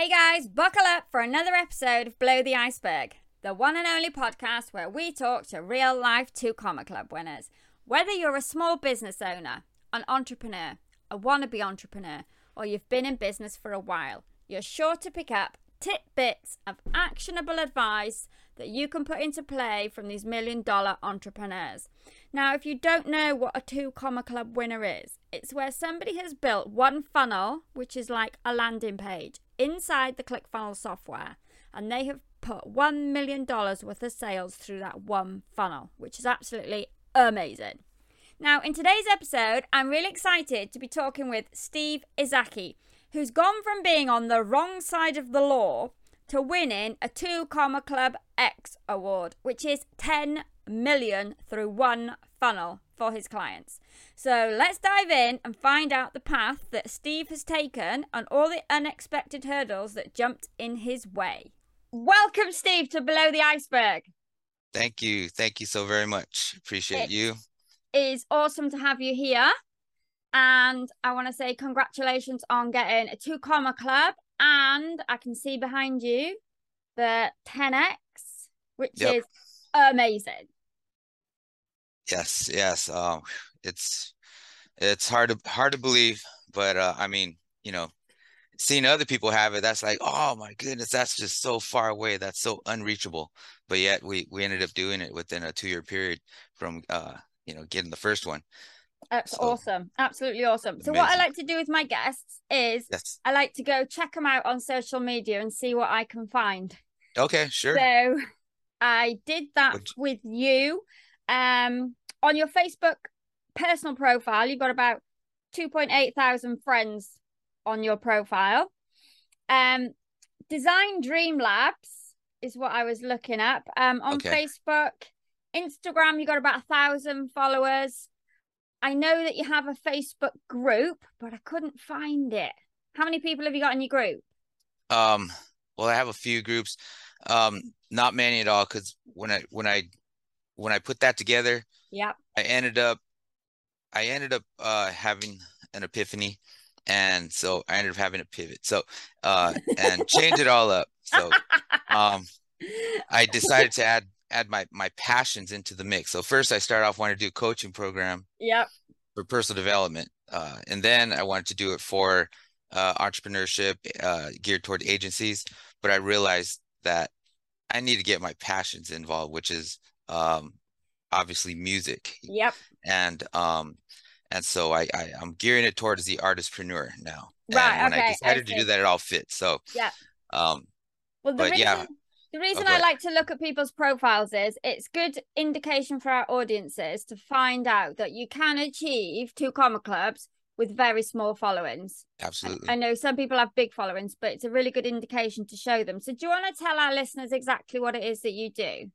Hey guys, buckle up for another episode of Below the Iceberg, the one and only podcast where we talk to real life 2 Comma Club winners. Whether you're a small business owner, an entrepreneur, a wannabe entrepreneur, or you've been in business for a while, you're sure to pick up tidbits of actionable advice that you can put into play from these million dollar entrepreneurs. Now, if you don't know what a 2 Comma Club winner is, it's where somebody has built one funnel, which is like a landing page, inside the ClickFunnels software, and they have put $1 million worth of sales through that one funnel, which is absolutely amazing. Now, in today's episode, I'm really excited to be talking with Steve Ezaki, who's gone from being on the wrong side of the law to winning a 2 Comma Club X award, which is 10 million through one funnel for his clients. So let's dive in and find out the path that Steve has taken and all the unexpected hurdles that jumped in his way. Welcome, Steve, to Below the Iceberg. Thank you. Thank you so very much. Appreciate it you. It is awesome to have you here. And I want to say congratulations on getting a 2 Comma Club. And I can see behind you the 10X, which yep. is amazing. Yes, yes. Um, it's it's hard to hard to believe, but uh, I mean, you know, seeing other people have it, that's like, oh my goodness, that's just so far away. That's so unreachable. But yet we we ended up doing it within a two year period from uh, you know, getting the first one. That's so, awesome. Absolutely awesome. Amazing. So what I like to do with my guests is yes. I like to go check them out on social media and see what I can find. Okay, sure. So I did that with you. Um on your Facebook personal profile, you've got about 2.8 thousand friends on your profile. Um, Design Dream Labs is what I was looking up. Um, on okay. Facebook, Instagram, you got about a thousand followers. I know that you have a Facebook group, but I couldn't find it. How many people have you got in your group? Um, well, I have a few groups. Um, not many at all, because when I when I when I put that together, yeah, I ended up I ended up uh having an epiphany and so I ended up having a pivot. So uh and change it all up. So um I decided to add add my my passions into the mix. So first I started off wanting to do a coaching program. Yep. For personal development. Uh and then I wanted to do it for uh entrepreneurship uh geared toward agencies, but I realized that I need to get my passions involved, which is um, obviously music. Yep. And um, and so I, I am gearing it towards the artistpreneur now. Right. And when okay, I decided I to do that, it all fits. So yeah. Um, well, the reason, yeah. The reason I like to look at people's profiles is it's good indication for our audiences to find out that you can achieve 2 Comma Clubs with very small followings. Absolutely. I know some people have big followings, but it's a really good indication to show them. So do you want to tell our listeners exactly what it is that you do?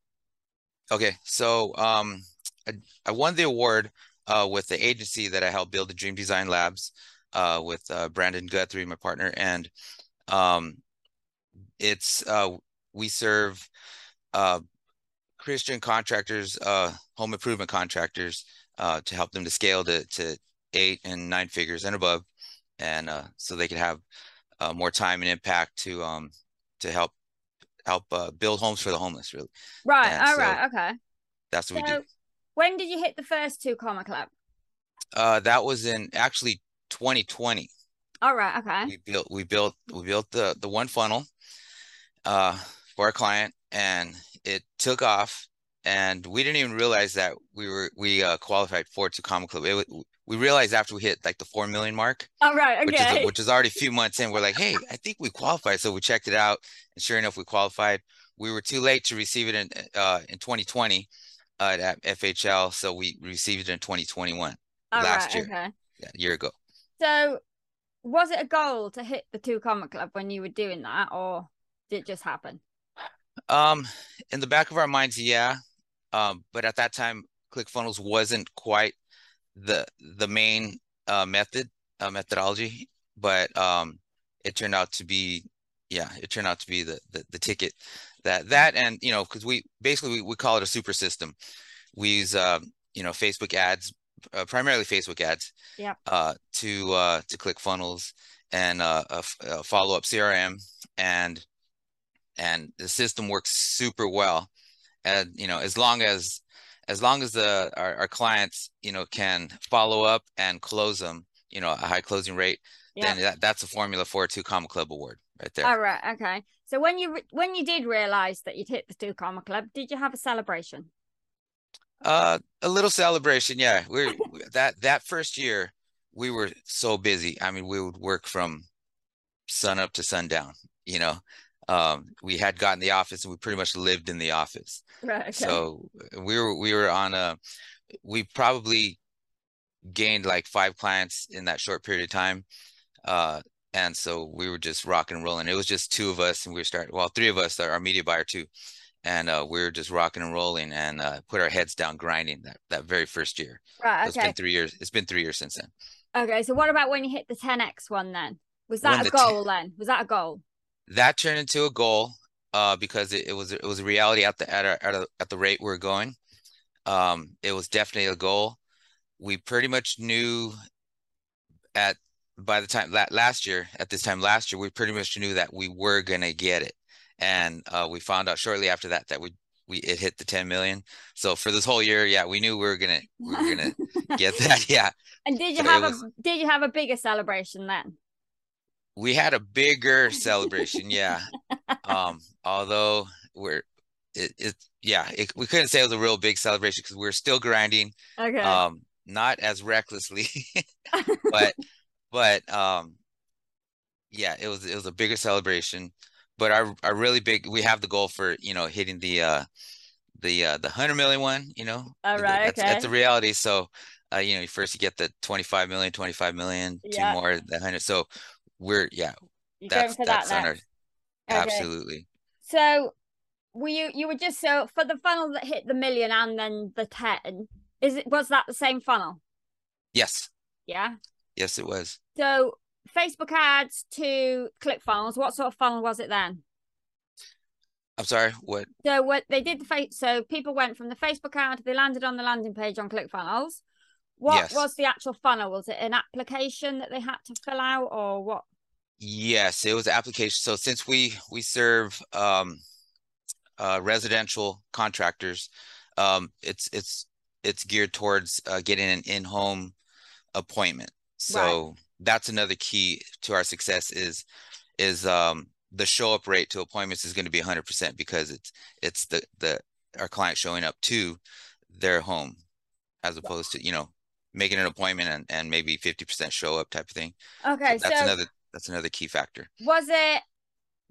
Okay, so um, I, I won the award uh, with the agency that I helped build the Dream Design Labs uh, with uh, Brandon Guthrie, my partner, and um, it's uh, we serve uh, Christian contractors, uh, home improvement contractors, to help them to scale to to eight and nine figures and above, and so they can have more time and impact to um, to help help uh, build homes for the homeless, really. Right. And all so right. Okay. That's what so we do. When did you hit the first 2 Comma Club? Uh, that was in actually 2020. All right. Okay. We built we built we built the the one funnel uh for our client and it took off and we didn't even realize that we were we uh, qualified for 2 Comma Club. It, we realized after we hit like the four million mark. All right, okay. Which is, which is already a few months in. We're like, hey, I think we qualified. So we checked it out, and sure enough, we qualified. We were too late to receive it in uh, in 2020 uh, at FHL, so we received it in 2021 All last right, year, okay. yeah, a year ago. So, was it a goal to hit the 2 Comma Club when you were doing that, or did it just happen? Um, in the back of our minds, yeah. Um, but at that time, ClickFunnels wasn't quite the the main uh, method uh, methodology, but um, it turned out to be yeah, it turned out to be the the, the ticket that that and you know because we basically we, we call it a super system. We use um, you know Facebook ads, uh, primarily Facebook ads, yeah, uh, to uh, to ClickFunnels, and uh, a, a follow up CRM, and and the system works super well. And you know, as long as as long as the our, our clients you know can follow up and close them, you know, a high closing rate, yeah. then that, that's a formula for a two comma club award right there. All right, okay. So when you when you did realize that you'd hit the two comma club, did you have a celebration? Uh, a little celebration, yeah. We're that that first year we were so busy. I mean, we would work from sun up to sundown. You know, um, we had gotten the office and we pretty much lived in the office. Right. Okay. So we were we were on a we probably gained like five clients in that short period of time. Uh, and so we were just rocking and rolling. It was just two of us, and we were starting. Well, three of us, our media buyer too, and uh, we were just rocking and rolling and uh, put our heads down grinding that that very first year. Right. Okay. It's been three years. It's been three years since then. Okay. So what about when you hit the 10x one then? Was that when a goal then? Was that a goal? That turned into a goal uh, because it, it was it was a reality at the at, our, at, a, at the rate we we're going. Um, it was definitely a goal. We pretty much knew at by the time last year at this time last year we pretty much knew that we were gonna get it and uh, we found out shortly after that that we we it hit the 10 million so for this whole year yeah we knew we were gonna we were gonna get that yeah and did you have was, a did you have a bigger celebration then we had a bigger celebration yeah um although we're it, it yeah it, we couldn't say it was a real big celebration because we are still grinding okay um not as recklessly but but um yeah it was it was a bigger celebration but our our really big we have the goal for you know hitting the uh the uh the 100 million one you know all right that's, okay. that's a reality so uh you know first you get the 25 million 25 million yeah. two more the 100 so we're yeah You're that's that's that on our absolutely so were you you were just so for the funnel that hit the million and then the 10 is it was that the same funnel yes yeah yes it was so Facebook ads to ClickFunnels. What sort of funnel was it then? I'm sorry, what? So what they did the face so people went from the Facebook ad, they landed on the landing page on ClickFunnels. What yes. was the actual funnel? Was it an application that they had to fill out or what? Yes, it was an application. So since we we serve um uh residential contractors, um it's it's it's geared towards uh, getting an in-home appointment. So right that's another key to our success is is um the show up rate to appointments is going to be 100% because it's it's the the our client showing up to their home as opposed to you know making an appointment and, and maybe 50% show up type of thing okay so that's so another that's another key factor was it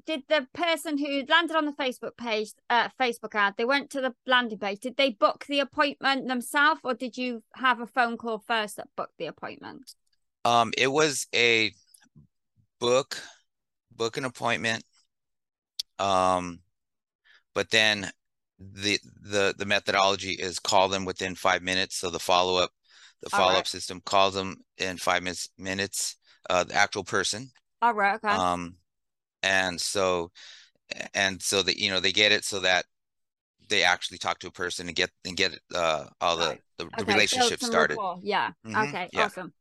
did the person who landed on the facebook page uh facebook ad they went to the landing page did they book the appointment themselves or did you have a phone call first that booked the appointment um, it was a book, book an appointment. Um, but then the the the methodology is call them within five minutes. So the follow up, the follow up right. system calls them in five minutes. Minutes, uh, the actual person. All right. Okay. Um, and so, and so that you know they get it so that they actually talk to a person and get and get uh all the the, the okay. relationship started. Rapport. Yeah. Mm-hmm. Okay. Yeah. Awesome.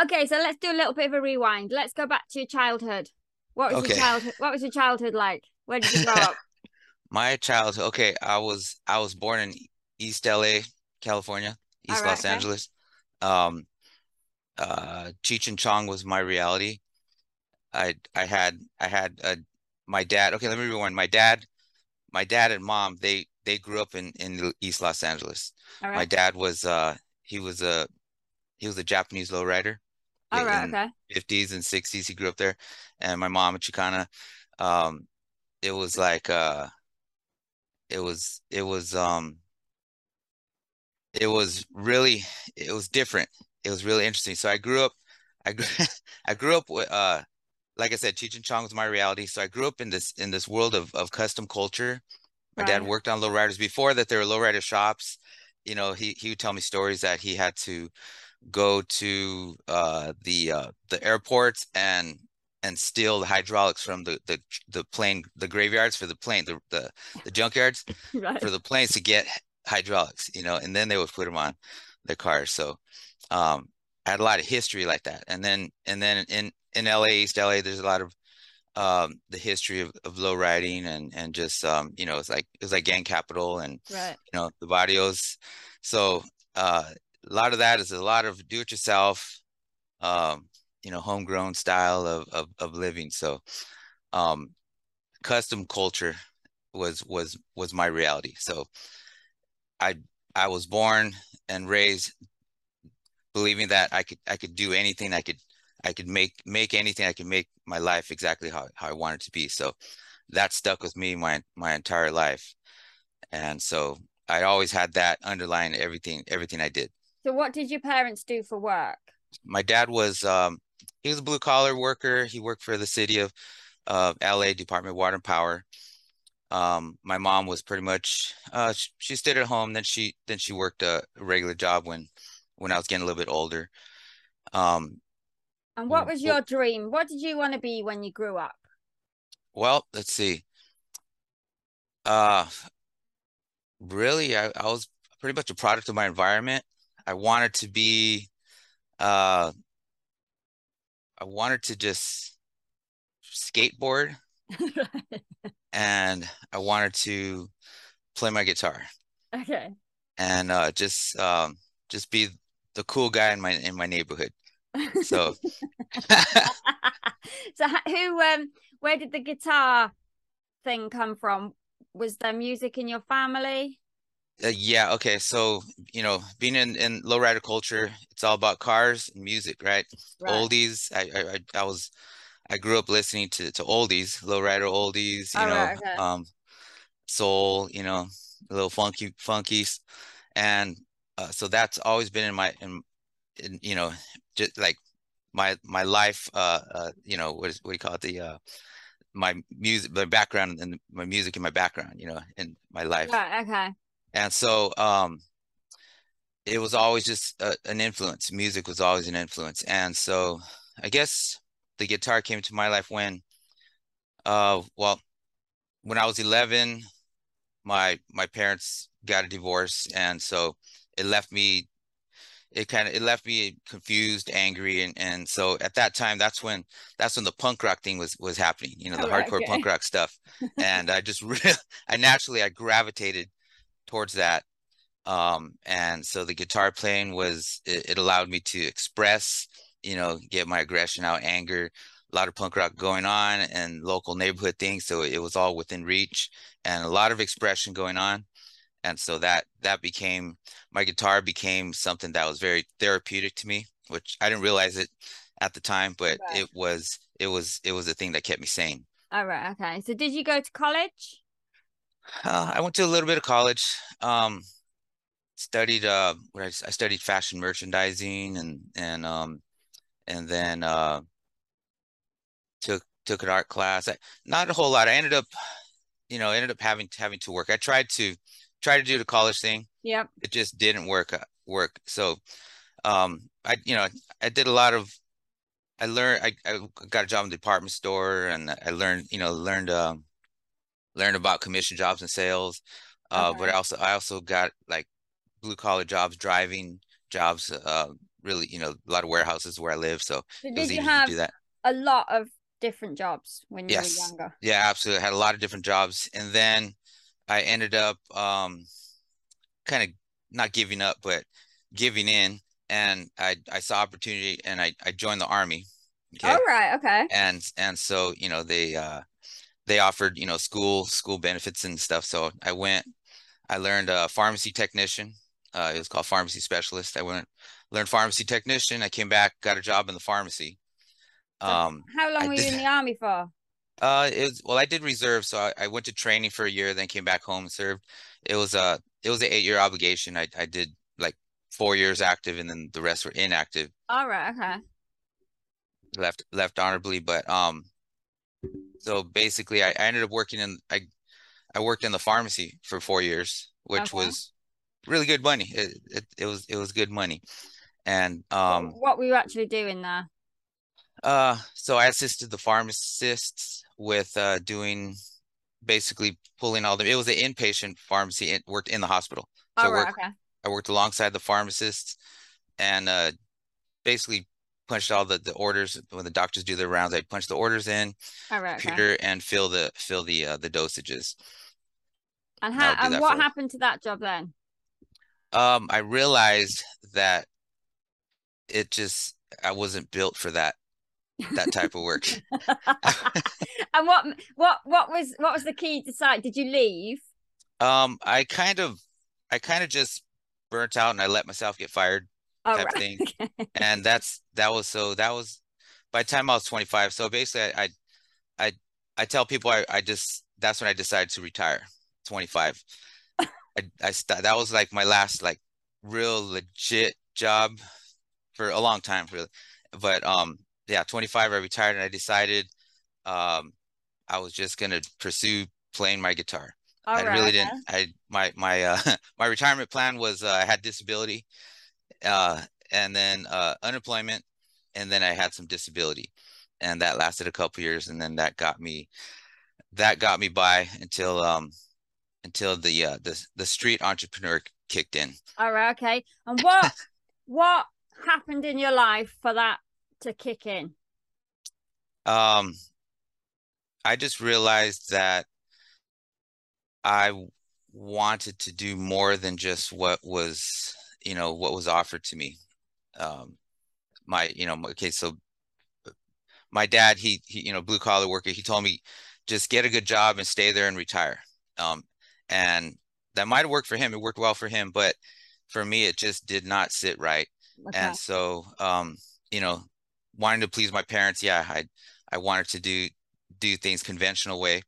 Okay, so let's do a little bit of a rewind. Let's go back to your childhood. What was okay. your childhood? What was your childhood like? Where did you grow up? My childhood. Okay, I was I was born in East LA, California, East right, Los okay. Angeles. Um, uh, Cheech and Chong was my reality. I I had I had a my dad. Okay, let me rewind. My dad, my dad and mom they they grew up in in East Los Angeles. Right. My dad was uh he was a he was a Japanese lowrider. All right, okay. 50s and 60s. He grew up there. And my mom, at Chicana, um, it was like uh it was it was um it was really it was different. It was really interesting. So I grew up I grew I grew up with uh like I said, Cheech and Chong was my reality. So I grew up in this in this world of of custom culture. My right. dad worked on lowriders before that. There were lowrider shops. You know, he he would tell me stories that he had to go to uh, the uh, the airports and and steal the hydraulics from the the the plane the graveyards for the plane the the, the junkyards right. for the planes to get hydraulics you know and then they would put them on the cars so um I had a lot of history like that. And then and then in in LA, East LA, there's a lot of um the history of, of low riding and and just um you know it's like it was like gang capital and right. you know the barrios so uh a lot of that is a lot of do it yourself um you know homegrown style of of, of living so um custom culture was was was my reality so i i was born and raised believing that i could i could do anything i could i could make make anything i could make my life exactly how, how i wanted to be. So that stuck with me my my entire life. And so i always had that underlying everything everything i did. So, what did your parents do for work? my dad was um he was a blue collar worker. He worked for the city of uh la department of water and power um my mom was pretty much uh she, she stayed at home then she then she worked a regular job when when i was getting a little bit older um And what was your dream? What did you want to be when you grew up? well let's see uh really I, I was pretty much a product of my environment i wanted to be uh i wanted to just skateboard and I wanted to play my guitar okay. and uh, just um, just be the cool guy in my in my neighborhood. So so who um where did the guitar thing come from? Was there music in your family? uh, yeah, okay. So you know, being in in lowrider culture, it's all about cars and music, right? Right. Oldies. I, I I I was I grew up listening to to oldies, lowrider oldies. You Oh, know, right, okay. um, soul. You know, a little funky funkies, and uh, so that's always been in my in, in you know just like my my life uh uh you know what is what do you call it the uh my music my background and my music in my background you know in my life Right, okay. and so um it was always just a, an influence music was always an influence and so I guess the guitar came to my life when uh well when I was 11 my my parents got a divorce and so it left me it kind of it left me confused angry and and so at that time that's when that's when the punk rock thing was was happening you know the Oh, hardcore okay. punk rock stuff and i just really i naturally i gravitated towards that um and so the guitar playing was it, it allowed me to express you know get my aggression out anger a lot of punk rock going on and local neighborhood things so it was all within reach and a lot of expression going on and so that that became my guitar became something that was very therapeutic to me which i didn't realize it at the time but Right. it was it was it was the thing that kept me sane All right, okay. So did you go to college? uh, i went to a little bit of college um studied uh what I, I studied fashion merchandising and and um and then uh took took an art class. I, not a whole lot. I ended up you know ended up having having to work. I tried to try to do the college thing. Yep. it just didn't work uh, work. So um i you know i did a lot of i learned i, I got a job in the department store and i learned you know learned um learned about commission jobs and sales uh but i also i also got like blue collar jobs driving jobs uh really you know a lot of warehouses where i live so So did you have to do that a lot of different jobs when you Yes. were younger? yeah absolutely I had a lot of different jobs and then i ended up um kind of not giving up but giving in and i i saw opportunity and i i joined the army okay All right, okay. and and so you know they uh they offered you know school school benefits and stuff so i went i learned a pharmacy technician uh it was called pharmacy specialist i went learned pharmacy technician. I came back got a job in the pharmacy. Um How long I were you did- in the army for? uh it was well i did reserve so I, I went to training for a year then came back home and served. It was a it was an eight year obligation. I i did like four years active and then the rest were inactive. All right, okay. left left honorably but um so basically I, I ended up working in I I worked in the pharmacy for four years which Okay. was really good money. It, it it was it was good money and What- um what were you actually doing there? uh so I assisted the pharmacists with uh doing basically pulling all the it was an inpatient pharmacy it worked in the hospital so I right, worked okay. I worked alongside the pharmacists and uh basically punched all the the orders when the doctors do their rounds. I'd punch the orders in All right. Okay. computer and fill the fill the uh, the dosages. And I how and what happened to that job then? Um, I realized that it just I wasn't built for that that type of work. and what what what was what was the key to decide? Did you leave? Um, I kind of I kind of just burnt out and I let myself get fired. Oh, Type right. thing. Okay. and that's that was so that was by the time I was 25. So basically, I I I, I tell people I I just that's when I decided to retire. 25. I I st- that was like my last like real legit job for a long time really. But um yeah, 25 I retired and I decided um I was just gonna pursue playing my guitar. All I right, really didn't. I my my uh my retirement plan was uh, I had disability, uh, and then uh, unemployment, and then I had some disability, and that lasted a couple years, and then that got me that got me by until um until the uh the the street entrepreneur kicked in. All right, okay. And what what happened in your life for that to kick in? Um, I just realized that I wanted to do more than just what was, you know, what was offered to me. Um, my, you know, okay, so my dad, he, he, you know, blue collar worker, he told me just get a good job and stay there and retire. Um, and that might have worked for him. It worked well for him, but for me, it just did not sit right. Okay. And so, um, you know, wanting to please my parents, yeah, I I wanted to do do things conventional way.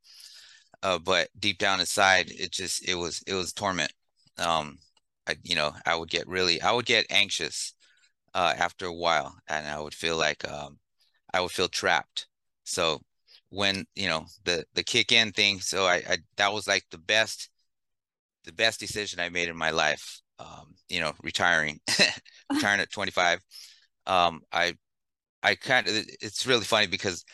Uh, but deep down inside, it just it was it was torment. Um, I you know, I would get really I would get anxious uh after a while and I would feel like um I would feel trapped. So when, you know, the the kick in thing, so I, I that was like the best the best decision I made in my life. Um, you know, retiring, retiring at 25. Um, I, I kind of, it's really funny because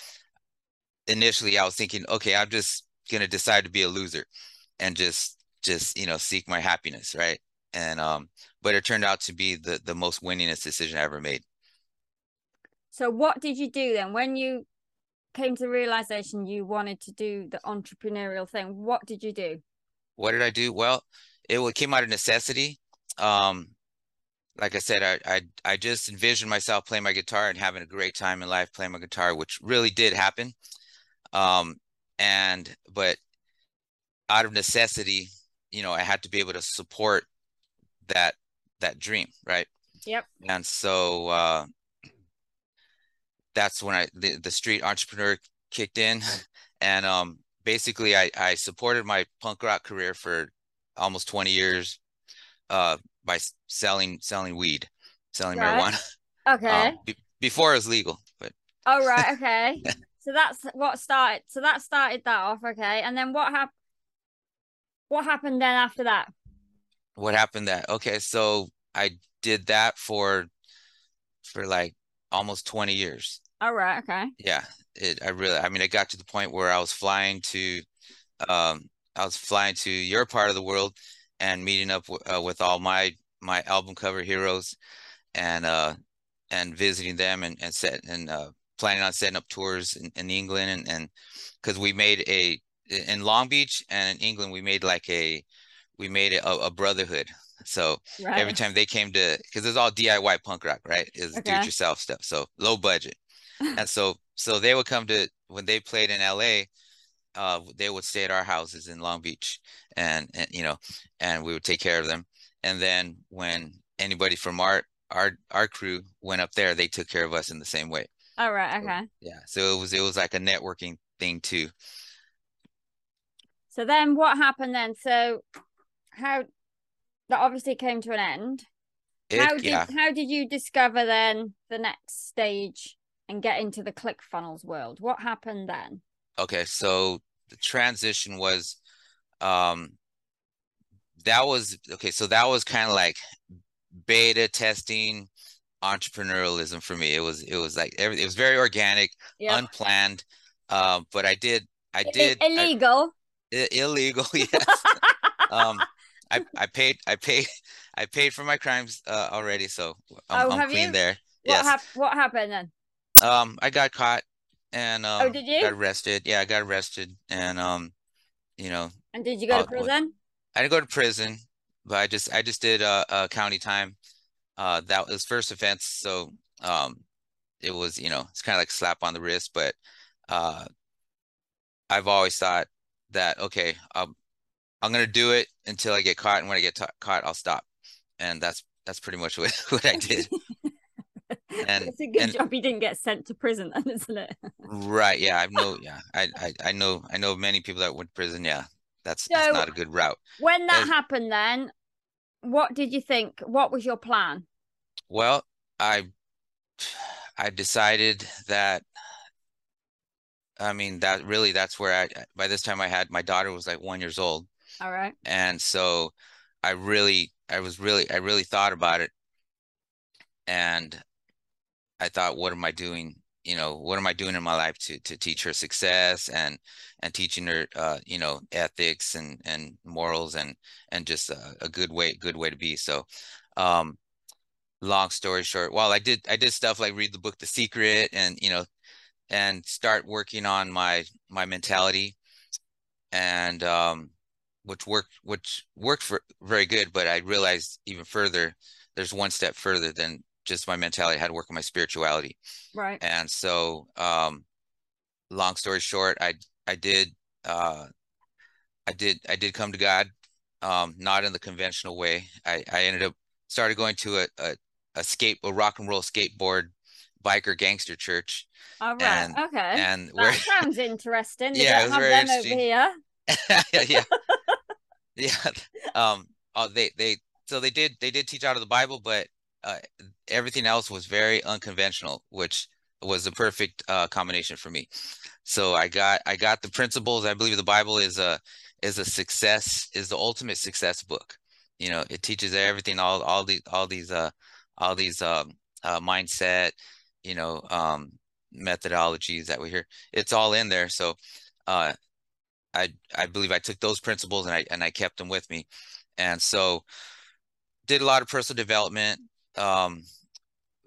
initially I was thinking, okay, I'm just gonna decide to be a loser and just, just, you know, seek my happiness, right? And um, but it turned out to be the the most winningest decision I ever made. So what did you do then when you came to the realization you wanted to do the entrepreneurial thing? What did you do? What did I do? Well, it came out of necessity. Um, like I said, I, I I just envisioned myself playing my guitar and having a great time in life playing my guitar, which really did happen. Um, and but out of necessity, you know, I had to be able to support that that dream, right? Yep. And so uh, that's when I the, the street entrepreneur kicked in, and um, basically I I supported my punk rock career for almost 20 years uh, by selling selling weed, selling Right. marijuana Okay. um, be, before it was legal. But Oh right, okay. so that's what started. So that started that off, okay. And then what happened? What happened then after that? what happened that okay, so I did that for for like almost 20 years. All right, okay. Yeah, it I really I mean it got to the point where I was flying to um I was flying to your part of the world and meeting up w uh, with all my my album cover heroes and uh and visiting them and and set and uh planning on setting up tours in, in England and and because we made a in Long Beach and in England we made like a we made a, a brotherhood. So Right. every time they came to because it's all DIY punk rock, right? Is do it yourself stuff. So low budget. And so so they would come to when they played in LA, uh they would stay at our houses in Long Beach and, and you know, and we would take care of them. And then when anybody from our our our crew went up there, they took care of us in the same way. All right, So, okay. yeah. So it was it was like a networking thing too. So then what happened then? So how that obviously came to an end. It, how did yeah. how did you discover then the next stage and get into the click funnels world? What happened then? Okay, so the transition was um that was okay, so that was kind of like beta testing entrepreneurialism for me. It was it was like every it was very organic, unplanned. Um, but I did I did I- illegal. i- illegal, yes. Um I I paid I paid I paid for my crimes uh already, so I'm Oh, I'm clean you? there. What, yes. hap- what happened then? Um, I got caught and um Oh, did you? got arrested. Yeah, I got arrested and um, you know, And did you go uh, to prison? I didn't go to prison, but I just I just did uh, uh county time. Uh, that was first offense, so um, it was you know it's kind of like slap on the wrist, but uh, I've always thought that okay, um, I'm gonna do it until I get caught, and when I get ta- caught, I'll stop, and that's that's pretty much what what I did. and- it's a good and- job you didn't get sent to prison then, isn't it? Right? Yeah, I know. Yeah, I I I know I know many people that went to prison. Yeah, that's that's not a good route. When that happened then, what did you think? What was your plan? Well, I I decided that I mean that really that's where I by this time I had my daughter was like one years old All right. and so I really I was really I really thought about it and I thought what am I doing you know what am I doing in my life to to teach her success and and teaching her uh you know ethics and and morals and and just a, a good way good way to be. So um long story short well I did I did stuff like read the book The Secret and you know and start working on my my mentality. And um which worked which worked for very good but I realized even further there's one step further than just my mentality I had to work on my spirituality Right. and so um long story short I I did uh I did I did come to God um not in the conventional way I I ended up started going to a a, a skate a rock and roll skateboard biker gangster church All right. and- okay. and that where sounds interesting. Yeah, it was very interesting. here. yeah yeah yeah um oh they they so they did they did teach out of the bible but uh everything else was very unconventional which was the perfect uh combination for me. So i got i got the principles. I believe the bible is a is a success is the ultimate success book. You know it teaches everything all all these all these uh all these um uh mindset you know um methodologies that we hear. It's all in there. So uh I I believe I took those principles and I and I kept them with me, and so did a lot of personal development. Um,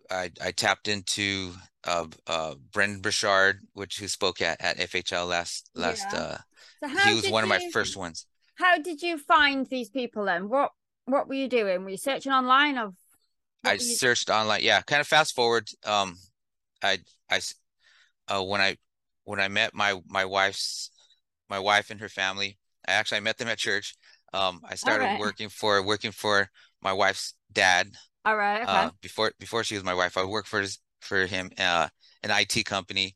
I I tapped into uh uh Brendan Burchard, which who spoke at at FHL last last Yeah. uh So how he was one of my you- first ones. How did you find these people then? What What were you doing? Were you searching online of? I you- searched online. Yeah, kind of fast forward. Um, I I s- uh when I when I met my my wife's my wife and her family, I actually I met them at church. Um, I started Alright. working for working for my wife's dad All right. Okay. uh, before before she was my wife. I worked for for him uh, an IT company,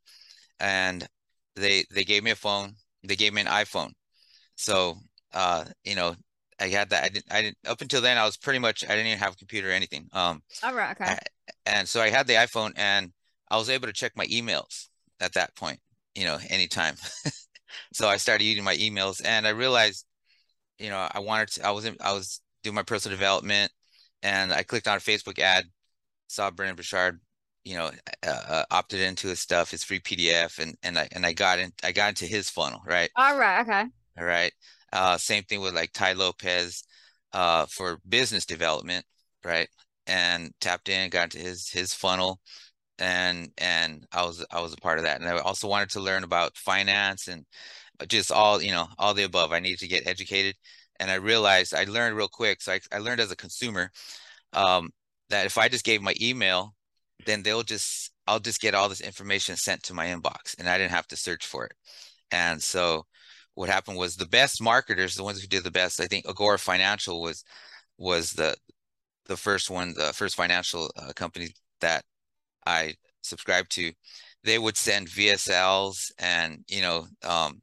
and they they gave me a phone. They gave me an iPhone. So uh, you know, I had that. I didn't. I didn't. Up until then, I was pretty much. I didn't even have a computer or anything. Um, All right. Okay. and so I had the iPhone, and I was able to check my emails at that point. You know, anytime. so I started using my emails, and I realized, you know, I wanted to. I was in, I was doing my personal development, and I clicked on a Facebook ad, saw Brendan Burchard, you know, uh, uh, opted into his stuff, his free PDF, and and I and I got in. I got into his funnel, right? All right. Okay. All right. Uh, same thing with like Tai Lopez, uh, for business development, right? And tapped in, got into his his funnel, and and I was I was a part of that. And I also wanted to learn about finance and just all you know all the above. I needed to get educated, and I realized I learned real quick. So I I learned as a consumer, um, that if I just gave my email, then they'll just I'll just get all this information sent to my inbox, and I didn't have to search for it. And so what happened was the best marketers, the ones who did the best, I think Agora Financial was was the the first one, the first financial uh, company that I subscribed to. They would send VSLs and you know um,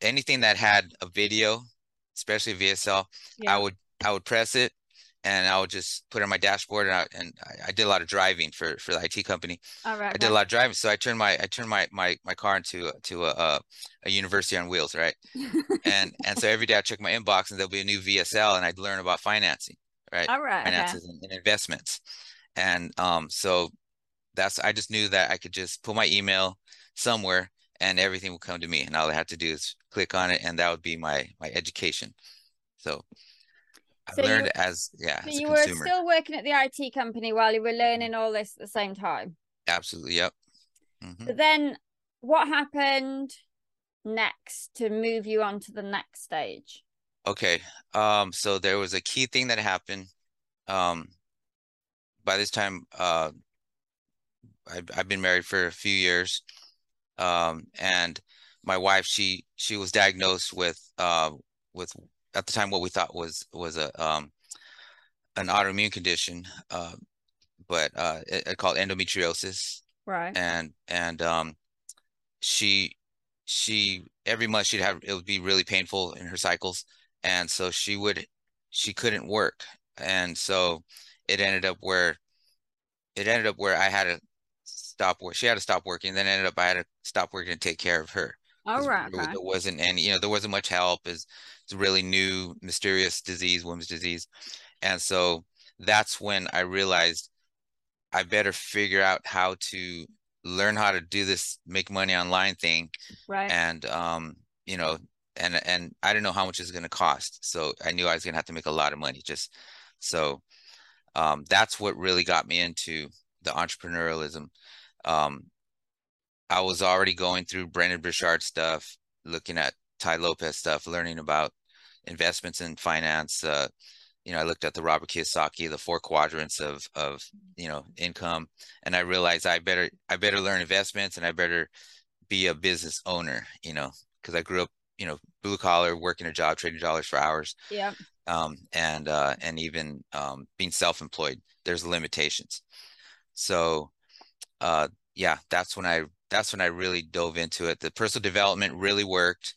anything that had a video, especially VSL. Yeah. I would I would press it and I would just put it on my dashboard and I, and I, did a lot of driving for for the IT company. All right. I did a lot of driving, so I turned my I turned my my my car into to a a, a university on wheels, right? And and so every day I check my inbox and there'll be a new VSL and I'd learn about financing, right? All right. Okay. Finances and, and investments, and um so that's I just knew that I could just put my email somewhere and everything will come to me, and all I had to do is click on it, and that would be my my education. So I So you- learned as yeah, So as a you were still working at the IT company while you were learning all this at the same time. Absolutely, yep. Mhm. But then what happened next to move you on to the next stage? Okay. Um, so there was a key thing that happened. Um, by this time, uh, I've I've been married for a few years. Um, and my wife, she she was diagnosed with uh with at the time what we thought was was a um an autoimmune condition, uh, but uh, it, it called endometriosis. Right. and and um she she every month she'd have it would be really painful in her cycles and so she would she couldn't work and so it ended up where it ended up where I had to stop work she had to stop working then ended up I had to stop working to take care of her All right. there, there wasn't any you know there wasn't much help it's, it's a really new mysterious disease women's disease and so that's when I realized I better figure out how to learn how to do this make money online thing Right. and um you know and and I didn't know how much it's going to cost so I knew I was going to have to make a lot of money just so um that's what really got me into the entrepreneurialism um I was already going through Brendan Burchard stuff looking at Tai Lopez stuff learning about investments in finance uh you know, I looked at the Robert Kiyosaki, the four quadrants of of you know income, and I realized I better I better learn investments and I better be a business owner, you know, because I grew up, you know, blue collar, working a job, trading dollars for hours, Yeah. um, and uh, and even um, being self-employed. There's limitations, so uh, yeah, that's when I that's when I really dove into it. The personal development really worked.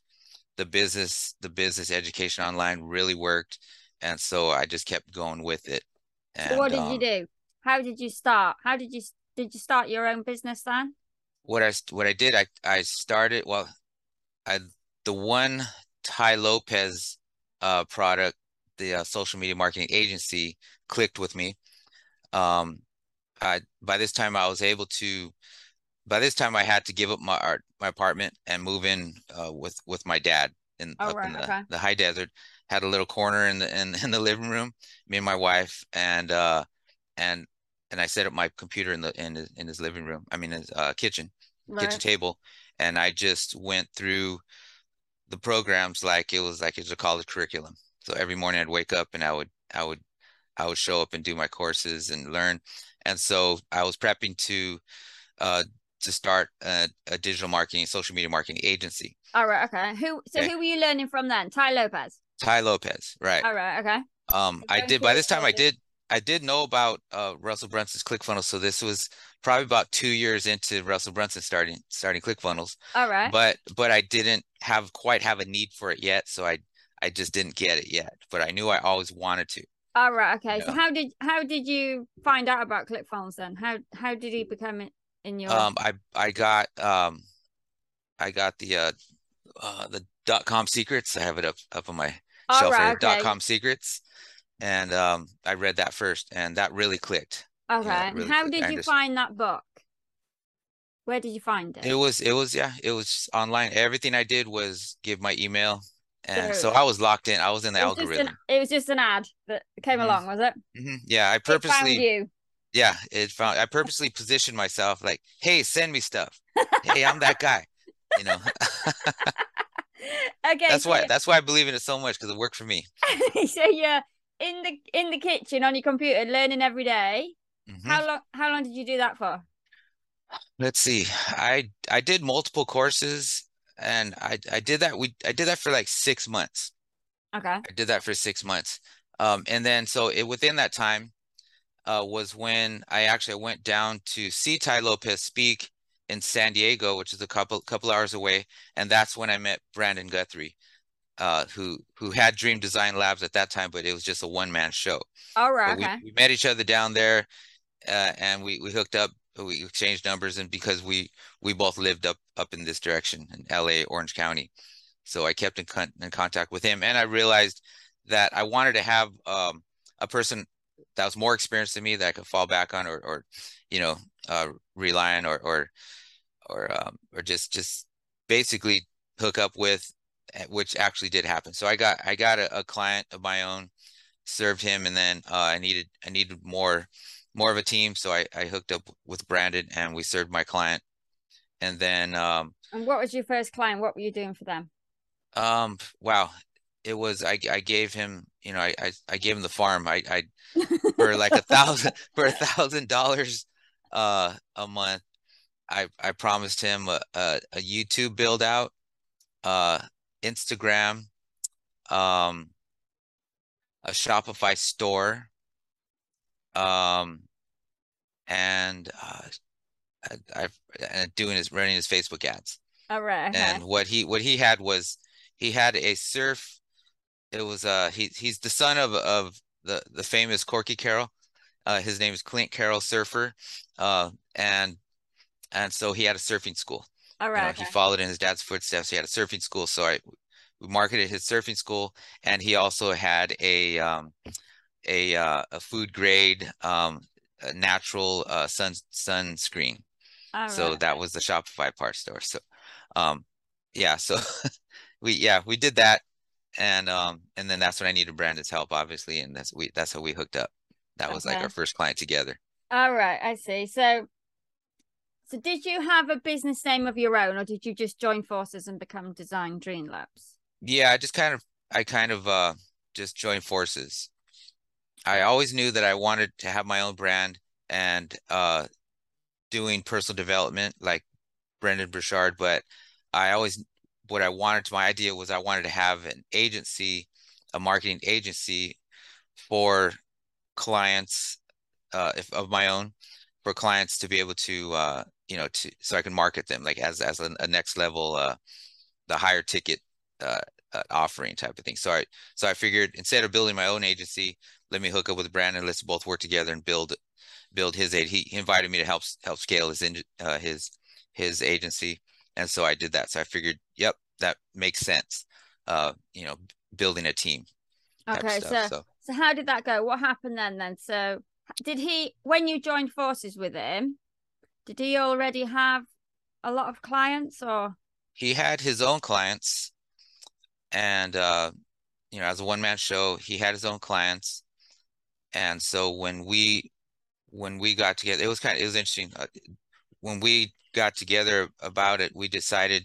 The business the business education online really worked and so I just kept going with it. And So what did you um, do? How did you start? How did you did you start your own business then? what I what I did, I I started well, I the one Tai Lopez uh product, the uh, social media marketing agency clicked with me. Um, I by this time I was able to. By this time I had to give up my art, my apartment and move in uh, with with my dad in Oh, up right, in the, okay. the high desert. Had a little corner in the in, in the living room, me and my wife, and uh and and I set up my computer in the in his, in his living room. I mean his uh, kitchen kitchen table, and I just went through the programs like it was like it was a college curriculum. So every morning I'd wake up and I would I would I would show up and do my courses and learn. And so I was prepping to uh to start a, a digital marketing, social media marketing agency. All right. Okay. Who? So Okay. who were you learning from then? Tai Lopez. Tai Lopez, right? All right. Okay. Um, I did by this time I did I did know about uh Russell Brunson's ClickFunnels. So this was probably about two years into Russell Brunson starting starting ClickFunnels. All right. but but I didn't have quite have a need for it yet, so I I just didn't get it yet. But I knew I always wanted to. All right. Okay. So how did how did you find out about ClickFunnels then? How how did he become in, in your? Um, I I got um, I got the uh, uh the dot com secrets. I have it up up on my All shelf right. Dot com secrets, and um, I read that first, and that really clicked. Okay. yeah, and really how quick. did I you just- find that book? Where did you find it? It was it was yeah, it was online. Everything I did was give my email, and so So- I was locked in. I was in the It was, algorithm. an, it was just an ad that came Mhm. along, was it? Mhm. Yeah, I purposely you. Yeah, it found I purposely positioned myself like, hey, send me stuff. Hey, I'm that guy. You know, Okay. that's so why that's why I believe in it so much because it worked for me. so you're in the in the kitchen on your computer learning every day. Mhm. How long how long did you do that for? Let's see. I I did multiple courses and I I did that we I did that for like six months. Okay. I did that for six months. Um, and then so it within that time uh was when I actually went down to see Tai Lopez speak in San Diego, which is a couple couple hours away, and that's when I met Brandon Guthrie, uh, who who had Dream Design Labs at that time, but it was just a one man show. All right. But we, Okay. we met each other down there, uh, and we we hooked up. We exchanged numbers, and because we we both lived up up in this direction in L.A. Orange County, so I kept in, con- in contact with him, and I realized that I wanted to have um, a person that was more experienced than me that I could fall back on, or or you know uh, rely on, or or or um, or just just basically hook up with, eh, which actually did happen. So I got I got a, a client of my own served him, and then uh, I needed I needed more more of a team, so I I hooked up with Brandon, and we served my client, and then um, And what was your first client? What were you doing for them? um wow, it was I I gave him you know I I, I gave him the farm I I for like a thousand for a thousand dollars uh a month I I promised him a, a, a YouTube build out uh Instagram um a Shopify store um and uh I, and doing his running his Facebook ads All right. okay. and what he what he had was he had a surf it was uh he he's the son of of the the famous Corky Carroll uh his name is Clint Carroll surfer uh and and so he had a surfing school All right. you know, he followed in his dad's footsteps he had a surfing school so I we marketed his surfing school and he also had a um a uh, a food grade um natural uh sun sunscreen All so right. that was the Shopify part store. So, um, yeah, so we yeah we did that, and um and then that's when I needed Brandon's help, obviously, and that's we that's how we hooked up. That was like our first client together. All right. I see. So, so did you have a business name of your own, or did you just join forces and become Design Dream Labs? Yeah, I just kind of I kind of uh just joined forces. I always knew that I wanted to have my own brand and uh doing personal development like Brendan Burchard, but I always what I wanted to my idea was I wanted to have an agency, a marketing agency for clients uh if of my own for clients to be able to uh you know to so I can market them like as as a, a next level uh the higher ticket uh, uh offering type of thing. So I so I figured instead of building my own agency, let me hook up with Brandon. Let's both work together and build build his aid. He, he invited me to help help scale his uh, his his agency, and so I did that. So I figured, yep, that makes sense. Uh, you know, building a team. Okay. stuff. So, So so how did that go? What happened then? Then, so did he when you joined forces with him? Did he already have a lot of clients, or he had his own clients, and uh, you know, as a one man show, he had his own clients, and so when we when we got together, it was kind of it was interesting. Uh, when we got together about it, we decided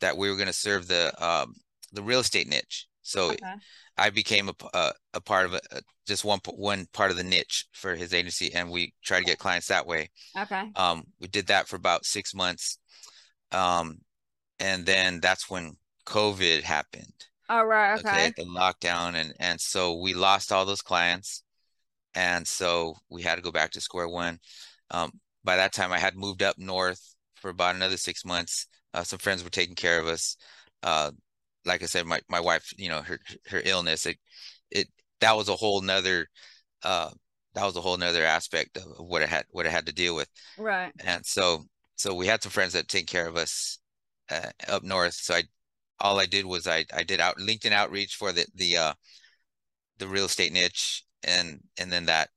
that we were going to serve the um, the real estate niche. So okay. I became a, a, a part of a, just one one part of the niche for his agency, and we tried to get clients that way. Okay. Um, we did that for about six months, um, and then that's when COVID happened. All right. Okay, Okay. the lockdown, and and so we lost all those clients, and so we had to go back to square one. Um, by that time, I had moved up north for about another six months. Uh, some friends were taking care of us. Uh, like I said, my my wife, you know, her her illness, it it that was a whole nother uh that was a whole nother aspect of what I had what I had to deal with. Right. And so so we had some friends that take care of us uh, up north. So I all I did was I I did out LinkedIn outreach for the the uh the real estate niche and and then that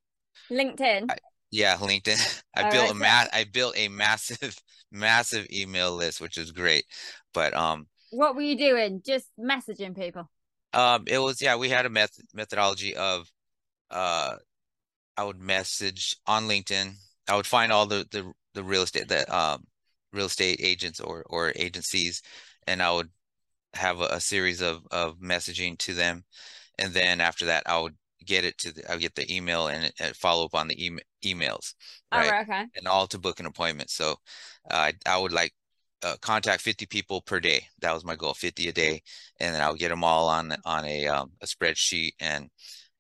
LinkedIn. I, yeah, LinkedIn. I All built right, a mass I built a massive massive email list, which is great. But um What were you doing? Just messaging people. um it was yeah, we had a method methodology of uh I would message on LinkedIn. I would find all the the the real estate the um real estate agents or or agencies and I would have a, a series of of messaging to them and then after that I would get it to the I get the email and, and follow up on the email emails All right? right. Okay. and all to book an appointment. So uh, I I would like uh, contact 50 people per day. That was my goal 50 a day. And then I would get them all on on a um, a spreadsheet and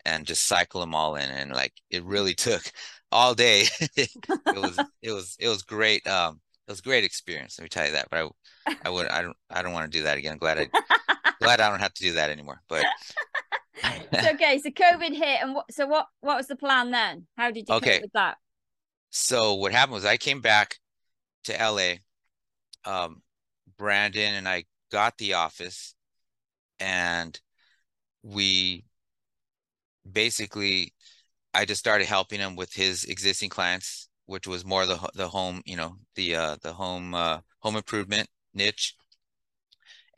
and just cycle them all in. And like it really took all day. It was it was it was great um it was a great experience let me tell you that. But I I would I don't I don't want to do that again. Glad I glad I don't have to do that anymore. But So, okay. So COVID hit, and what? So what? What was the plan then? How did you Okay. cope with that? so what happened was I came back to LA um Brandon and I got the office and we basically I just started helping him with his existing clients which was more the the home you know the uh the home uh home improvement niche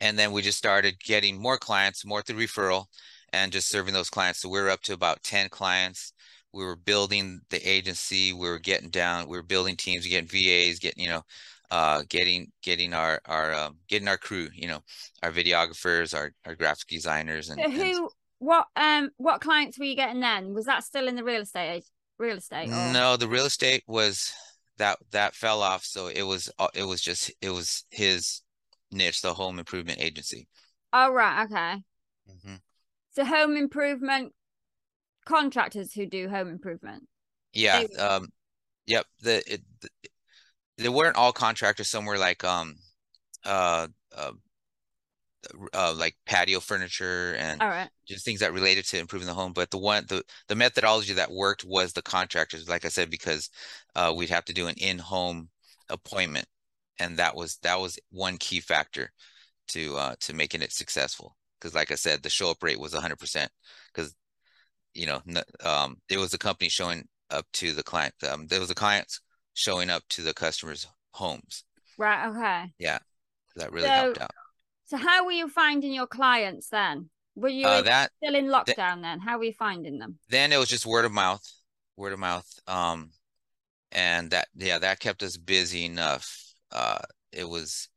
and then we just started getting more clients more through referral and just serving those clients. So we are up to about 10 clients. We were building the agency. We were getting down. We were building teams, getting VAs, getting you know, uh, getting getting our our um, getting our crew. You know, our videographers, our our graphic designers, and So who, and what, um, what clients were you getting then? Was that still in the real estate, real estate? Or? no, the real estate was that that fell off. So it was uh, it was just it was his niche, the home improvement agency. Oh right, okay. hmm So home improvement contractors who do home improvement. Yeah. They- Um. Yep. The it, the, they weren't all contractors. Some were like um, uh, uh, uh, like patio furniture and right. just things that related to improving the home. But the one the the methodology that worked was the contractors, like I said, because uh, we'd have to do an in-home appointment, and that was that was one key factor to uh, to making it successful. Because, like I said, the show up rate was 100%. Because you know, n- um, it was the company showing up to the client. Um, there was the clients showing up to the customers' homes. Right, okay. Yeah. That really So, helped out. So how were you finding your clients then? Were you Uh, that still in lockdown then? How were you finding them? then it was just word of mouth, word of mouth. Um, and that yeah, that kept us busy enough. Uh, it was,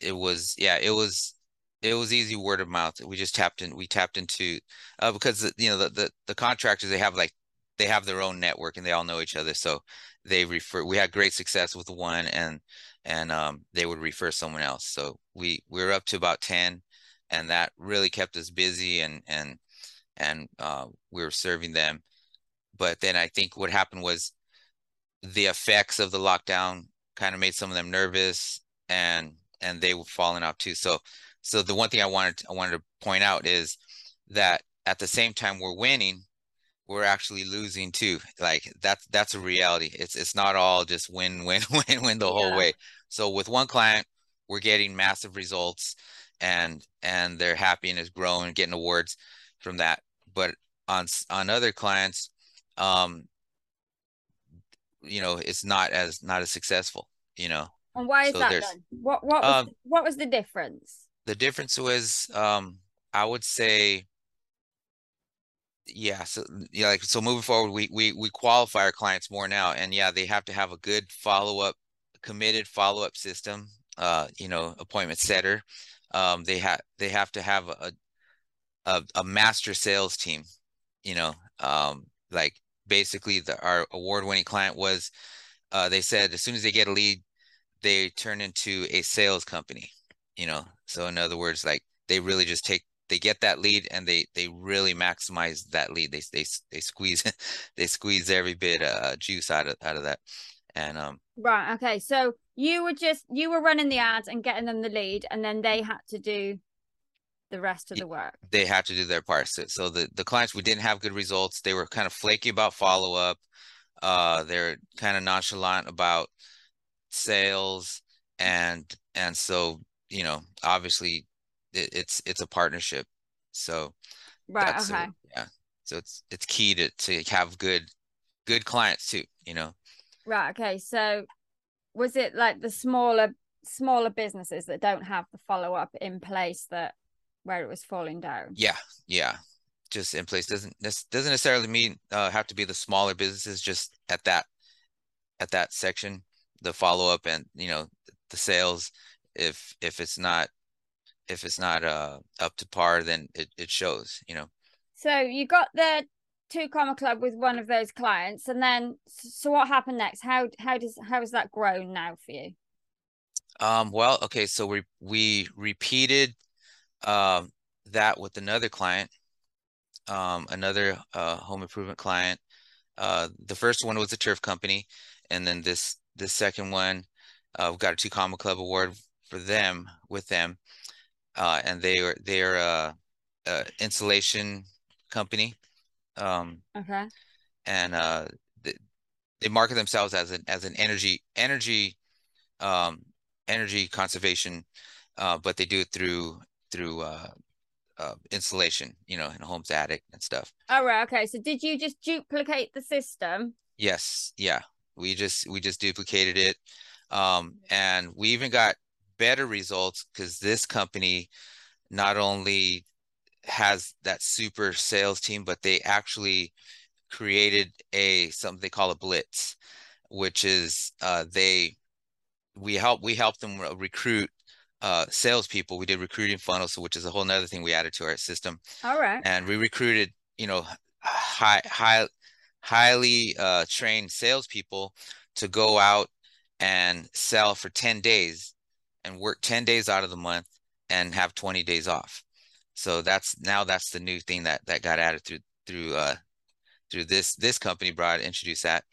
it was yeah, it was, it was easy word of mouth. We just tapped in, we tapped into, uh, because you know the, the the contractors they have like they have their own network and they all know each other, so they refer. We had great success with one, and and um they would refer someone else. So we we were up to about ten, and that really kept us busy and and and uh, we were serving them. But then I think what happened was the effects of the lockdown kind of made some of them nervous and and they were falling off too. So so the one thing I wanted I wanted to point out is that at the same time we're winning, we're actually losing too. Like that's that's a reality. It's it's not all just win win win win the whole Yeah. way. So with one client, we're getting massive results and and they're happy and it's growing, getting awards from that. But on on other clients, um, you know, it's not as not as successful, you know. And why is So that? What what was Um, what was the difference? The difference was um I would say yeah, so yeah, like so moving forward, we we we qualify our clients more now, and yeah, they have to have a good follow-up, committed follow-up system, uh, you know, appointment setter. Um, they have they have to have a a, a master sales team, you know, um, like basically the our award-winning client was, uh, they said as soon as they get a lead, they turn into a sales company, you know. So in other words, like they really just take they get that lead and they they really maximize that lead. They they they squeeze they squeeze every bit of juice out of out of that. And um Right, okay. So you were just you were running the ads and getting them the lead and then they had to do the rest of the work. they had to do their part. So, so the the clients we didn't have good results. They were kind of flaky about follow up. Uh, they're kind of nonchalant about sales, and and so you know, obviously, it, it's it's a partnership. So Right, okay. a, yeah. So it's it's key to to have good good clients too. You know. Right, okay. So was it like the smaller smaller businesses that don't have the follow up in place that where it was falling down? Yeah, yeah. Just in place doesn't this doesn't necessarily mean uh, have to be the smaller businesses. Just at that at that section, the follow up and you know the sales. If if it's not if it's not uh up to par, then it it shows. You know. So you got the two comma club with one of those clients and then so what happened next? How how does how has that grown now for you? Um. Well, okay. So we we repeated um that with another client, um another uh home improvement client. Uh, the first one was a turf company, and then this this second one, uh, we got a two comma club award for them with them, uh, and they were they're a, a insulation company, um, Okay. and uh, they, they market themselves as an as an energy energy um, energy conservation, uh, but they do it through through uh, uh, insulation, you know, in home's attic and stuff. All right, okay. So did you just duplicate the system? Yes, yeah. We just we just duplicated it. Um, and we even got better results because this company not only has that super sales team, but they actually created a something they call a blitz, which is uh, they we help we help them recruit uh, salespeople. We did recruiting funnels, which is a whole nother thing we added to our system. All right. And we recruited, you know, high high highly uh, trained salespeople to go out and sell for 10 days and work 10 days out of the month and have 20 days off. So that's now that's the new thing that that got added through through uh through this this company brought introduced that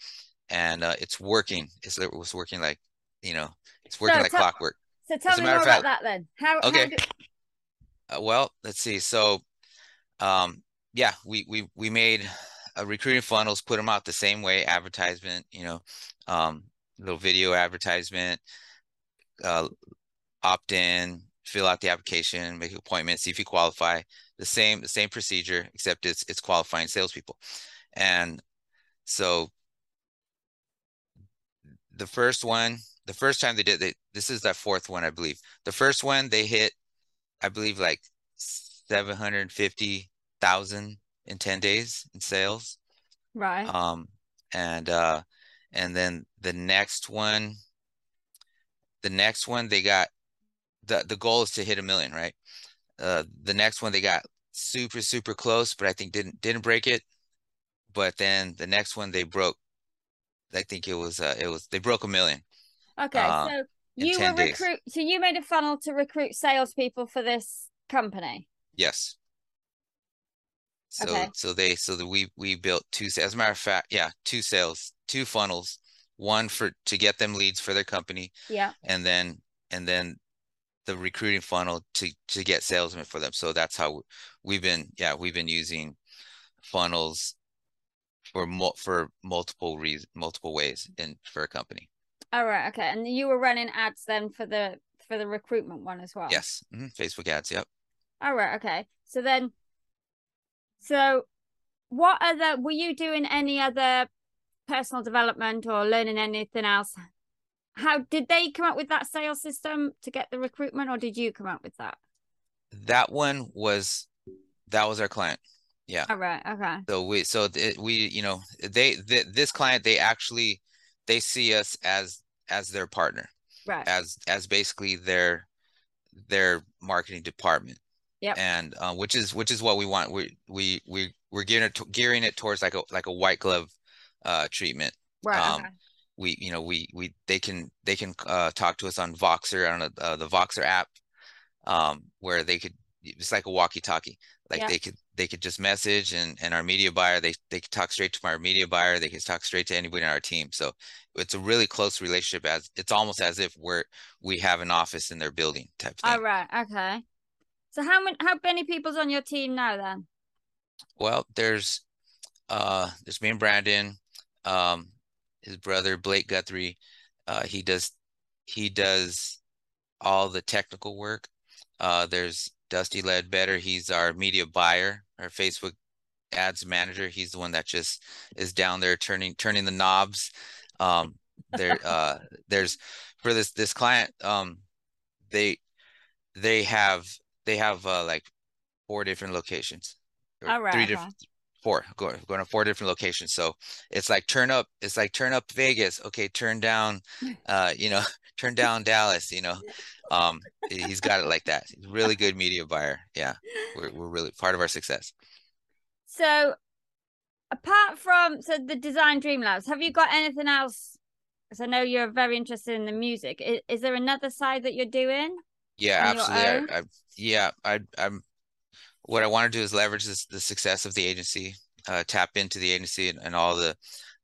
and uh it's working. It's it was working like you know it's working so like clockwork. So tell me more fact, about that then. How okay. How do... uh, well, let's see. So um yeah, we we we made a recruiting funnels, put them out the same way, advertisement, you know, um little video advertisement, uh opt in, fill out the application, make an appointment, see if you qualify. The same the same procedure, except it's it's qualifying salespeople. And so the first one, the first time they did they this is that fourth one, I believe. The first one they hit, I believe, like seven hundred fifty thousand in ten days in sales. Right. Um, and uh, and then the next one, the next one they got the the goal is to hit a million, right? Uh, the next one they got super super close, but I think didn't didn't break it. But then the next one they broke. I think it was uh, it was they broke a million. Okay, uh, so you were recruit. So you made a funnel to recruit salespeople for this company. Yes. So okay. so they so that we we built two as a matter of fact yeah two sales two funnels one for to get them leads for their company yeah and then and then the recruiting funnel to to get salesmen for them. So that's how we've been yeah we've been using funnels for mo- for multiple reasons multiple ways in for a company. All right, okay, and you were running ads then for the for the recruitment one as well. Yes, mm-hmm. Facebook ads. Yep. All right, okay. So then, so what other were you doing any other personal development or learning anything else how did they come up with that sales system to get the recruitment or did you come up with that? That one was that was our client. Yeah. All right. Okay. So we so th- we you know they th- this client they actually they see us as as their partner. Right. As as basically their their marketing department. Yeah and uh, which is which is what we want. We we we we're gearing it to, gearing it towards like a like a white glove uh treatment. Right. Um, okay we you know we we they can they can uh, talk to us on Voxer on uh, the Voxer app um, where they could it's like a walkie-talkie like yeah. they could they could just message and and our media buyer they they could talk straight to our media buyer they could talk straight to anybody in our team so it's a really close relationship as it's almost as if we're we have an office in their building type thing. All right, okay. So how many how many people's on your team now then? Well, there's uh there's me and Brandon. Um his brother Blake Guthrie. Uh, he does he does all the technical work. Uh, there's Dusty Ledbetter. He's our media buyer, our Facebook ads manager. He's the one that just is down there turning turning the knobs. Um, there uh, there's for this this client. Um, they they have they have uh, like four different locations. All right. Three different four going going to four different locations. So it's like turn up it's like turn up vegas. Okay turn down uh you know turn down dallas you know. Um he's got it like that. He's really good media buyer. Yeah we're, we're really part of our success. So apart from so the design dream labs have you got anything else? Because i know you're very interested in the music. Is, is there another side that you're doing yeah absolutely. I, I, yeah I, i'm what I want to do is leverage this, the success of the agency, uh, tap into the agency and, and, all the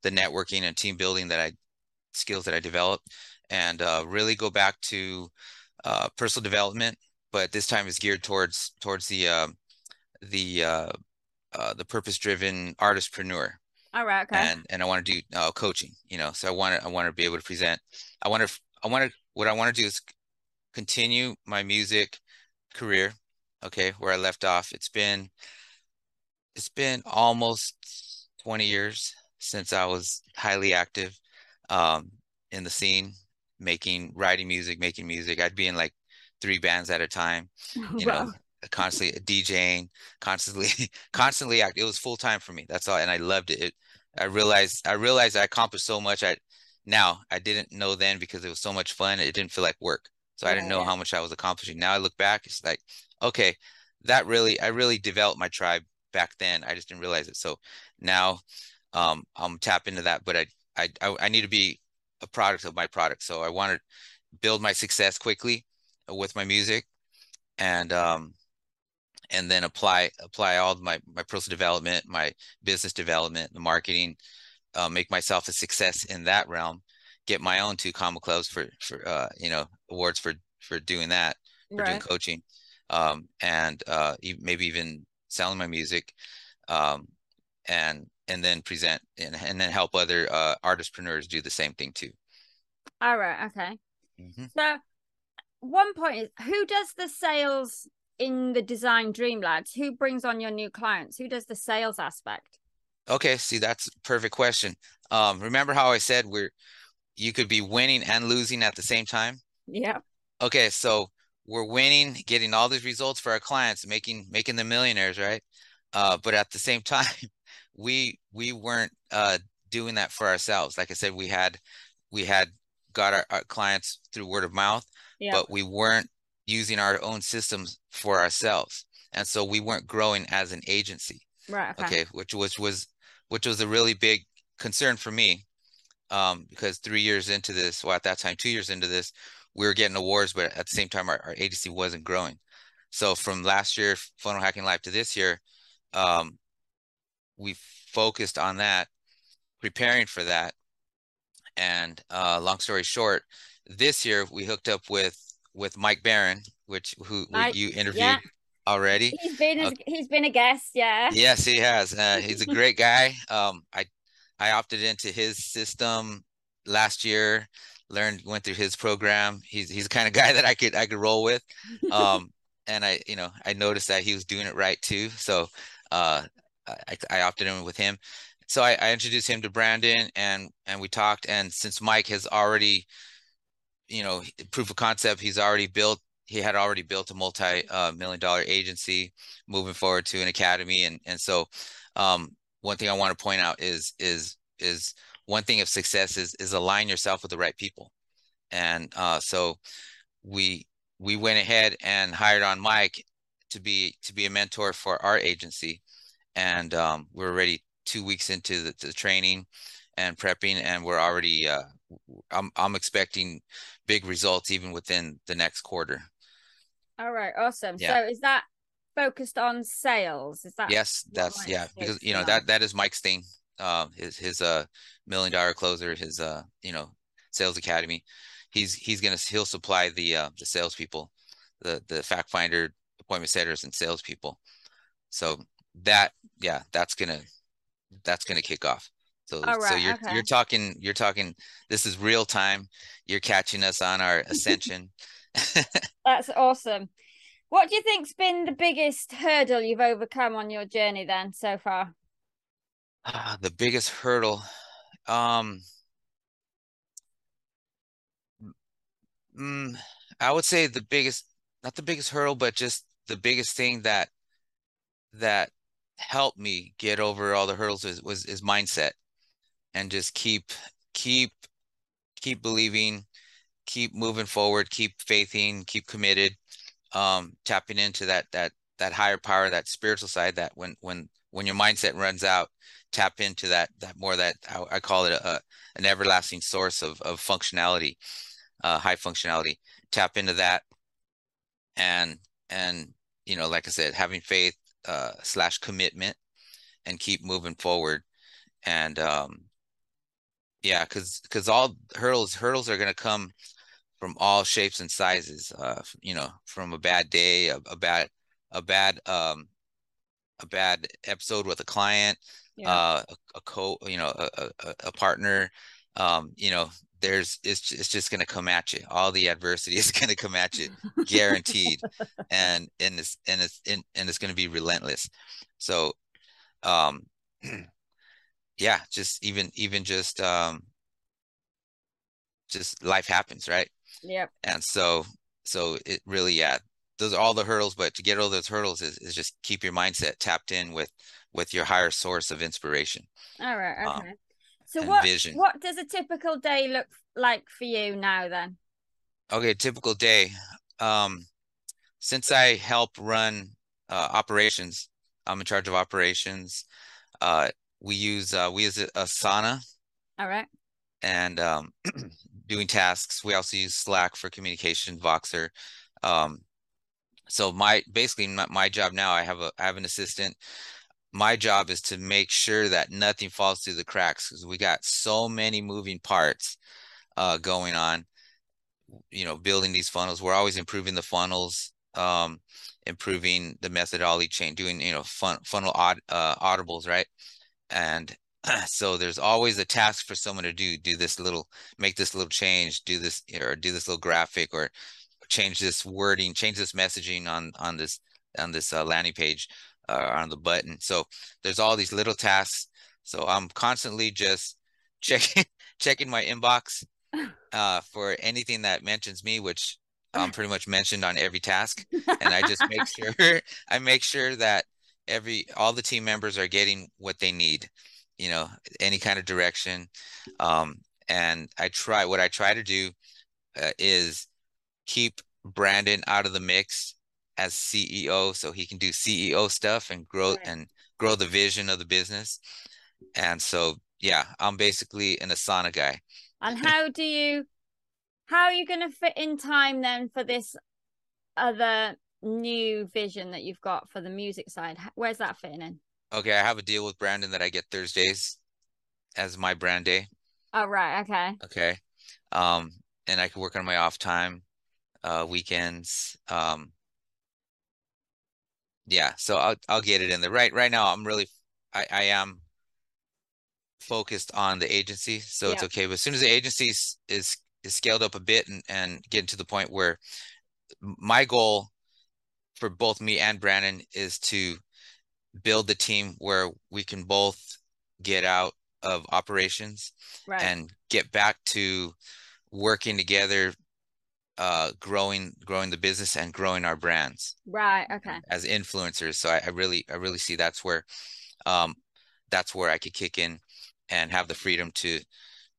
the networking and team building that I skills that I developed, and uh, really go back to uh, personal development. But this time is geared towards towards the um, the uh, uh, the purpose driven artistpreneur. All right. Okay. And and I want to do uh, coaching. You know, so I want to I want to be able to present. I want to I want to what I want to do is continue my music career okay, where I left off. It's been it's been almost 20 years since I was highly active um, in the scene, making writing music, making music. I'd be in like three bands at a time. You wow. know, constantly DJing, constantly, constantly act. It was full time for me. That's all, and I loved it. it. I realized I realized I accomplished so much. I now I didn't know then because it was so much fun. It didn't feel like work, so I didn't know how much I was accomplishing. Now I look back, it's like, okay, that really I really developed my tribe back then. I just didn't realize it. So now um, I'm tap into that, but I, I I need to be a product of my product. So I want to build my success quickly with my music, and um, and then apply apply all my my personal development, my business development, the marketing, uh, make myself a success in that realm. Get my own two comma clubs for for uh, you know awards for for doing that for right. doing coaching, um, and uh, maybe even selling my music, um, and and then present and, and then help other uh, artistpreneurs do the same thing too. All right. Okay. Mm-hmm. So one point is who does the sales in the design dream labs who brings on your new clients who does the sales aspect okay see that's a perfect question um remember how i said we're you could be winning and losing at the same time yeah okay so we're winning getting all these results for our clients making making them millionaires right? Uh but at the same time we we weren't uh doing that for ourselves. Like i said we had we had got our, our clients through word of mouth yeah. but we weren't using our own systems for ourselves. And so we weren't growing as an agency. Right okay, okay which which was which was a really big concern for me um, because three years into this well at that time two years into this we were getting awards but at the same time our, our agency wasn't growing so from last year funnel hacking live to this year um, we focused on that preparing for that and uh, long story short this year we hooked up with with Mike Barron, which who Mike, you interviewed yeah. already. He's been uh, he's been a guest, yeah. Yes, he has. Uh, he's a great guy. Um, I I opted into his system last year. Learned went through his program. He's he's the kind of guy that I could I could roll with. Um, and I you know I noticed that he was doing it right too. So uh, I, I opted in with him. So I, I introduced him to Brandon and and we talked. And since Mike has already you know proof of concept he's already built he had already built a multi uh, million dollar agency moving forward to an academy and and so um, one thing i want to point out is is is one thing of success is is align yourself with the right people and uh, so we we went ahead and hired on mike to be to be a mentor for our agency and um, we're already two weeks into the, the training and prepping and we're already uh, I'm I'm expecting big results even within the next quarter. All right, awesome. Yeah. So is that focused on sales? Is that Yes, that's yeah, because you know that that is Mike's thing. Uh, his his uh million dollar closer, his uh you know sales academy. He's he's gonna he'll supply the uh the salespeople, the the fact finder, appointment setters, and salespeople. So that yeah, that's gonna that's gonna kick off. So right, so you're okay. you're talking you're talking this is real time. You're catching us on our ascension. That's awesome. What do you think's been the biggest hurdle you've overcome on your journey then so far? Uh, the biggest hurdle um mm, I would say the biggest not the biggest hurdle but just the biggest thing that that helped me get over all the hurdles was was is mindset and just keep keep keep believing keep moving forward keep faithing keep committed um tapping into that that that higher power that spiritual side that when when when your mindset runs out tap into that that more that i, I call it a, an everlasting source of of functionality uh high functionality. Tap into that and and you know like i said having faith uh slash commitment and keep moving forward. And um yeah, because because all hurdles hurdles are going to come from all shapes and sizes. Uh, you know, from a bad day, a, a bad a bad um a bad episode with a client, yeah. uh, a, a, co, you know, a, a, a partner. Um, you know, there's it's it's just going to come at you. All the adversity is going to come at you, guaranteed, and and it's and it's and, and it's going to be relentless. So, um, yeah, just even even just um just life happens, right? Yep. And so so it really yeah, those are all the hurdles, but to get all those hurdles is, is just keep your mindset tapped in with with your higher source of inspiration. All right. Um, okay. Um, so what vision. what does a typical day look like for you now then? Okay, typical day. Um, since I help run uh, operations, I'm in charge of operations. Uh, we use uh, we use Asana. All right. And um, doing tasks. We also use Slack for communication, Voxer. Um, so my basically my, my job now, I have a I have an assistant. My job is to make sure that nothing falls through the cracks because we got so many moving parts uh, going on. You know, building these funnels. We're always improving the funnels, um, improving the methodology chain, doing you know fun, funnel aud, uh, audibles, right? And so there's always a task for someone to do do this little make this little change do this or do this little graphic or change this wording change this messaging on on this on this uh, landing page uh, on the button. So there's all these little tasks. So i'm constantly just checking checking my inbox uh, for anything that mentions me which i'm pretty much mentioned on every task. And i just make sure i make sure that every all the team members are getting what they need you know any kind of direction um, and i try what i try to do uh, is keep brandon out of the mix as ceo so he can do ceo stuff and grow right. and grow the vision of the business. And so yeah i'm basically an asana guy. And how do you how are you going to fit in time then for this other new vision that you've got for the music side? Where's that fitting in Okay, I have a deal with Brandon that I get Thursdays as my brand day. Oh right, okay. Okay. Um, and I can work on my off time, uh, weekends. Um, yeah, so I'll I'll get it in there. Right right now I'm really I, I am focused on the agency, so yeah. it's okay. But as soon as the agency is, is is scaled up a bit and, and getting to the point where my goal for both me and Brandon is to build the team where we can both get out of operations right. and get back to working together uh growing growing the business and growing our brands right okay. as influencers. So I, I really i really see that's where um that's where i could kick in and have the freedom to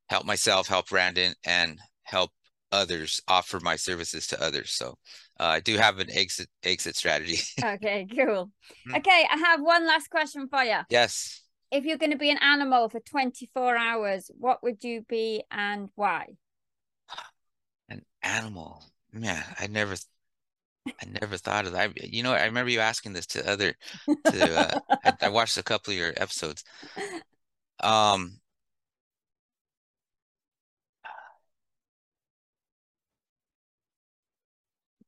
help myself help brandon and help others offer my services to others. So I do have an exit exit strategy. okay, cool. Hmm. Okay, I have one last question for you. Yes. If you're going to be an animal for 24 hours, what would you be and why? An animal, man. I never, I never thought of that. You know, I remember you asking this to other. To uh, I, I watched a couple of your episodes. Um,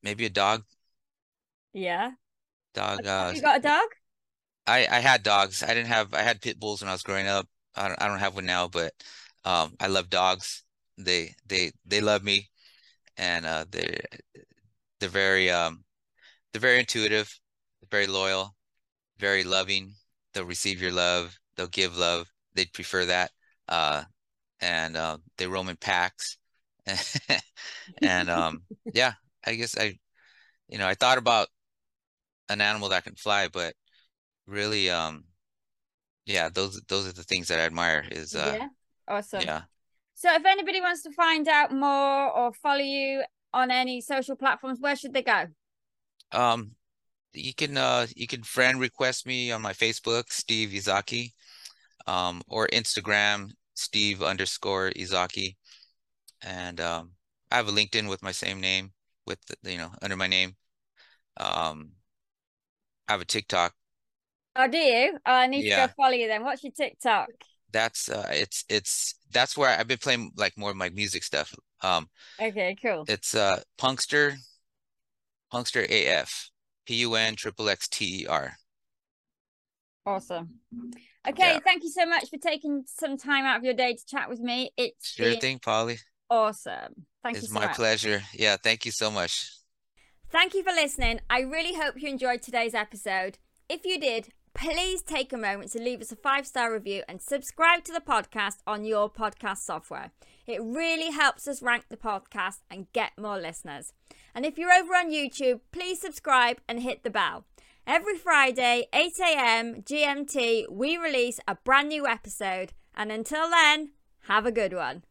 maybe a dog. Yeah. Dog. Uh, you got a dog? I I had dogs. I didn't have. I had pit bulls when I was growing up. I don't. I don't have one now, but um, I love dogs. They they they love me, and uh, they they're very um, they're very intuitive, very loyal, very loving. They'll receive your love. They'll give love. They'd prefer that. Uh, and uh, they roam in packs. and um, yeah, I guess I, you know, I thought about an animal that can fly, but really, um, yeah, those those are the things that I admire. Is uh, yeah, awesome. Yeah. So, if anybody wants to find out more or follow you on any social platforms, where should they go? Um, you can uh you can friend request me on my Facebook, Steve Ezaki, um, or Instagram, Steve underscore Ezaki, and um, I have a LinkedIn with my same name with the, you know under my name. Um, I have a TikTok. Oh, do you? Oh, I need yeah. to go follow you then. What's your TikTok? That's uh, it's it's that's where I've been playing like more of my music stuff. Um, okay, cool. It's uh, Punkster, Punkster AF, P U N triple X T E R. Awesome. Okay, yeah. thank you so much for taking some time out of your day to chat with me. It's sure thing, Polly. Awesome. Thank it's you so my much. pleasure. Yeah, thank you so much. Thank you for listening. I really hope you enjoyed today's episode. If you did, please take a moment to leave us a five star review and subscribe to the podcast on your podcast software. It really helps us rank the podcast and get more listeners. And if you're over on YouTube, please subscribe and hit the bell. Every Friday, 8 a.m. GMT, we release a brand new episode. And until then, have a good one.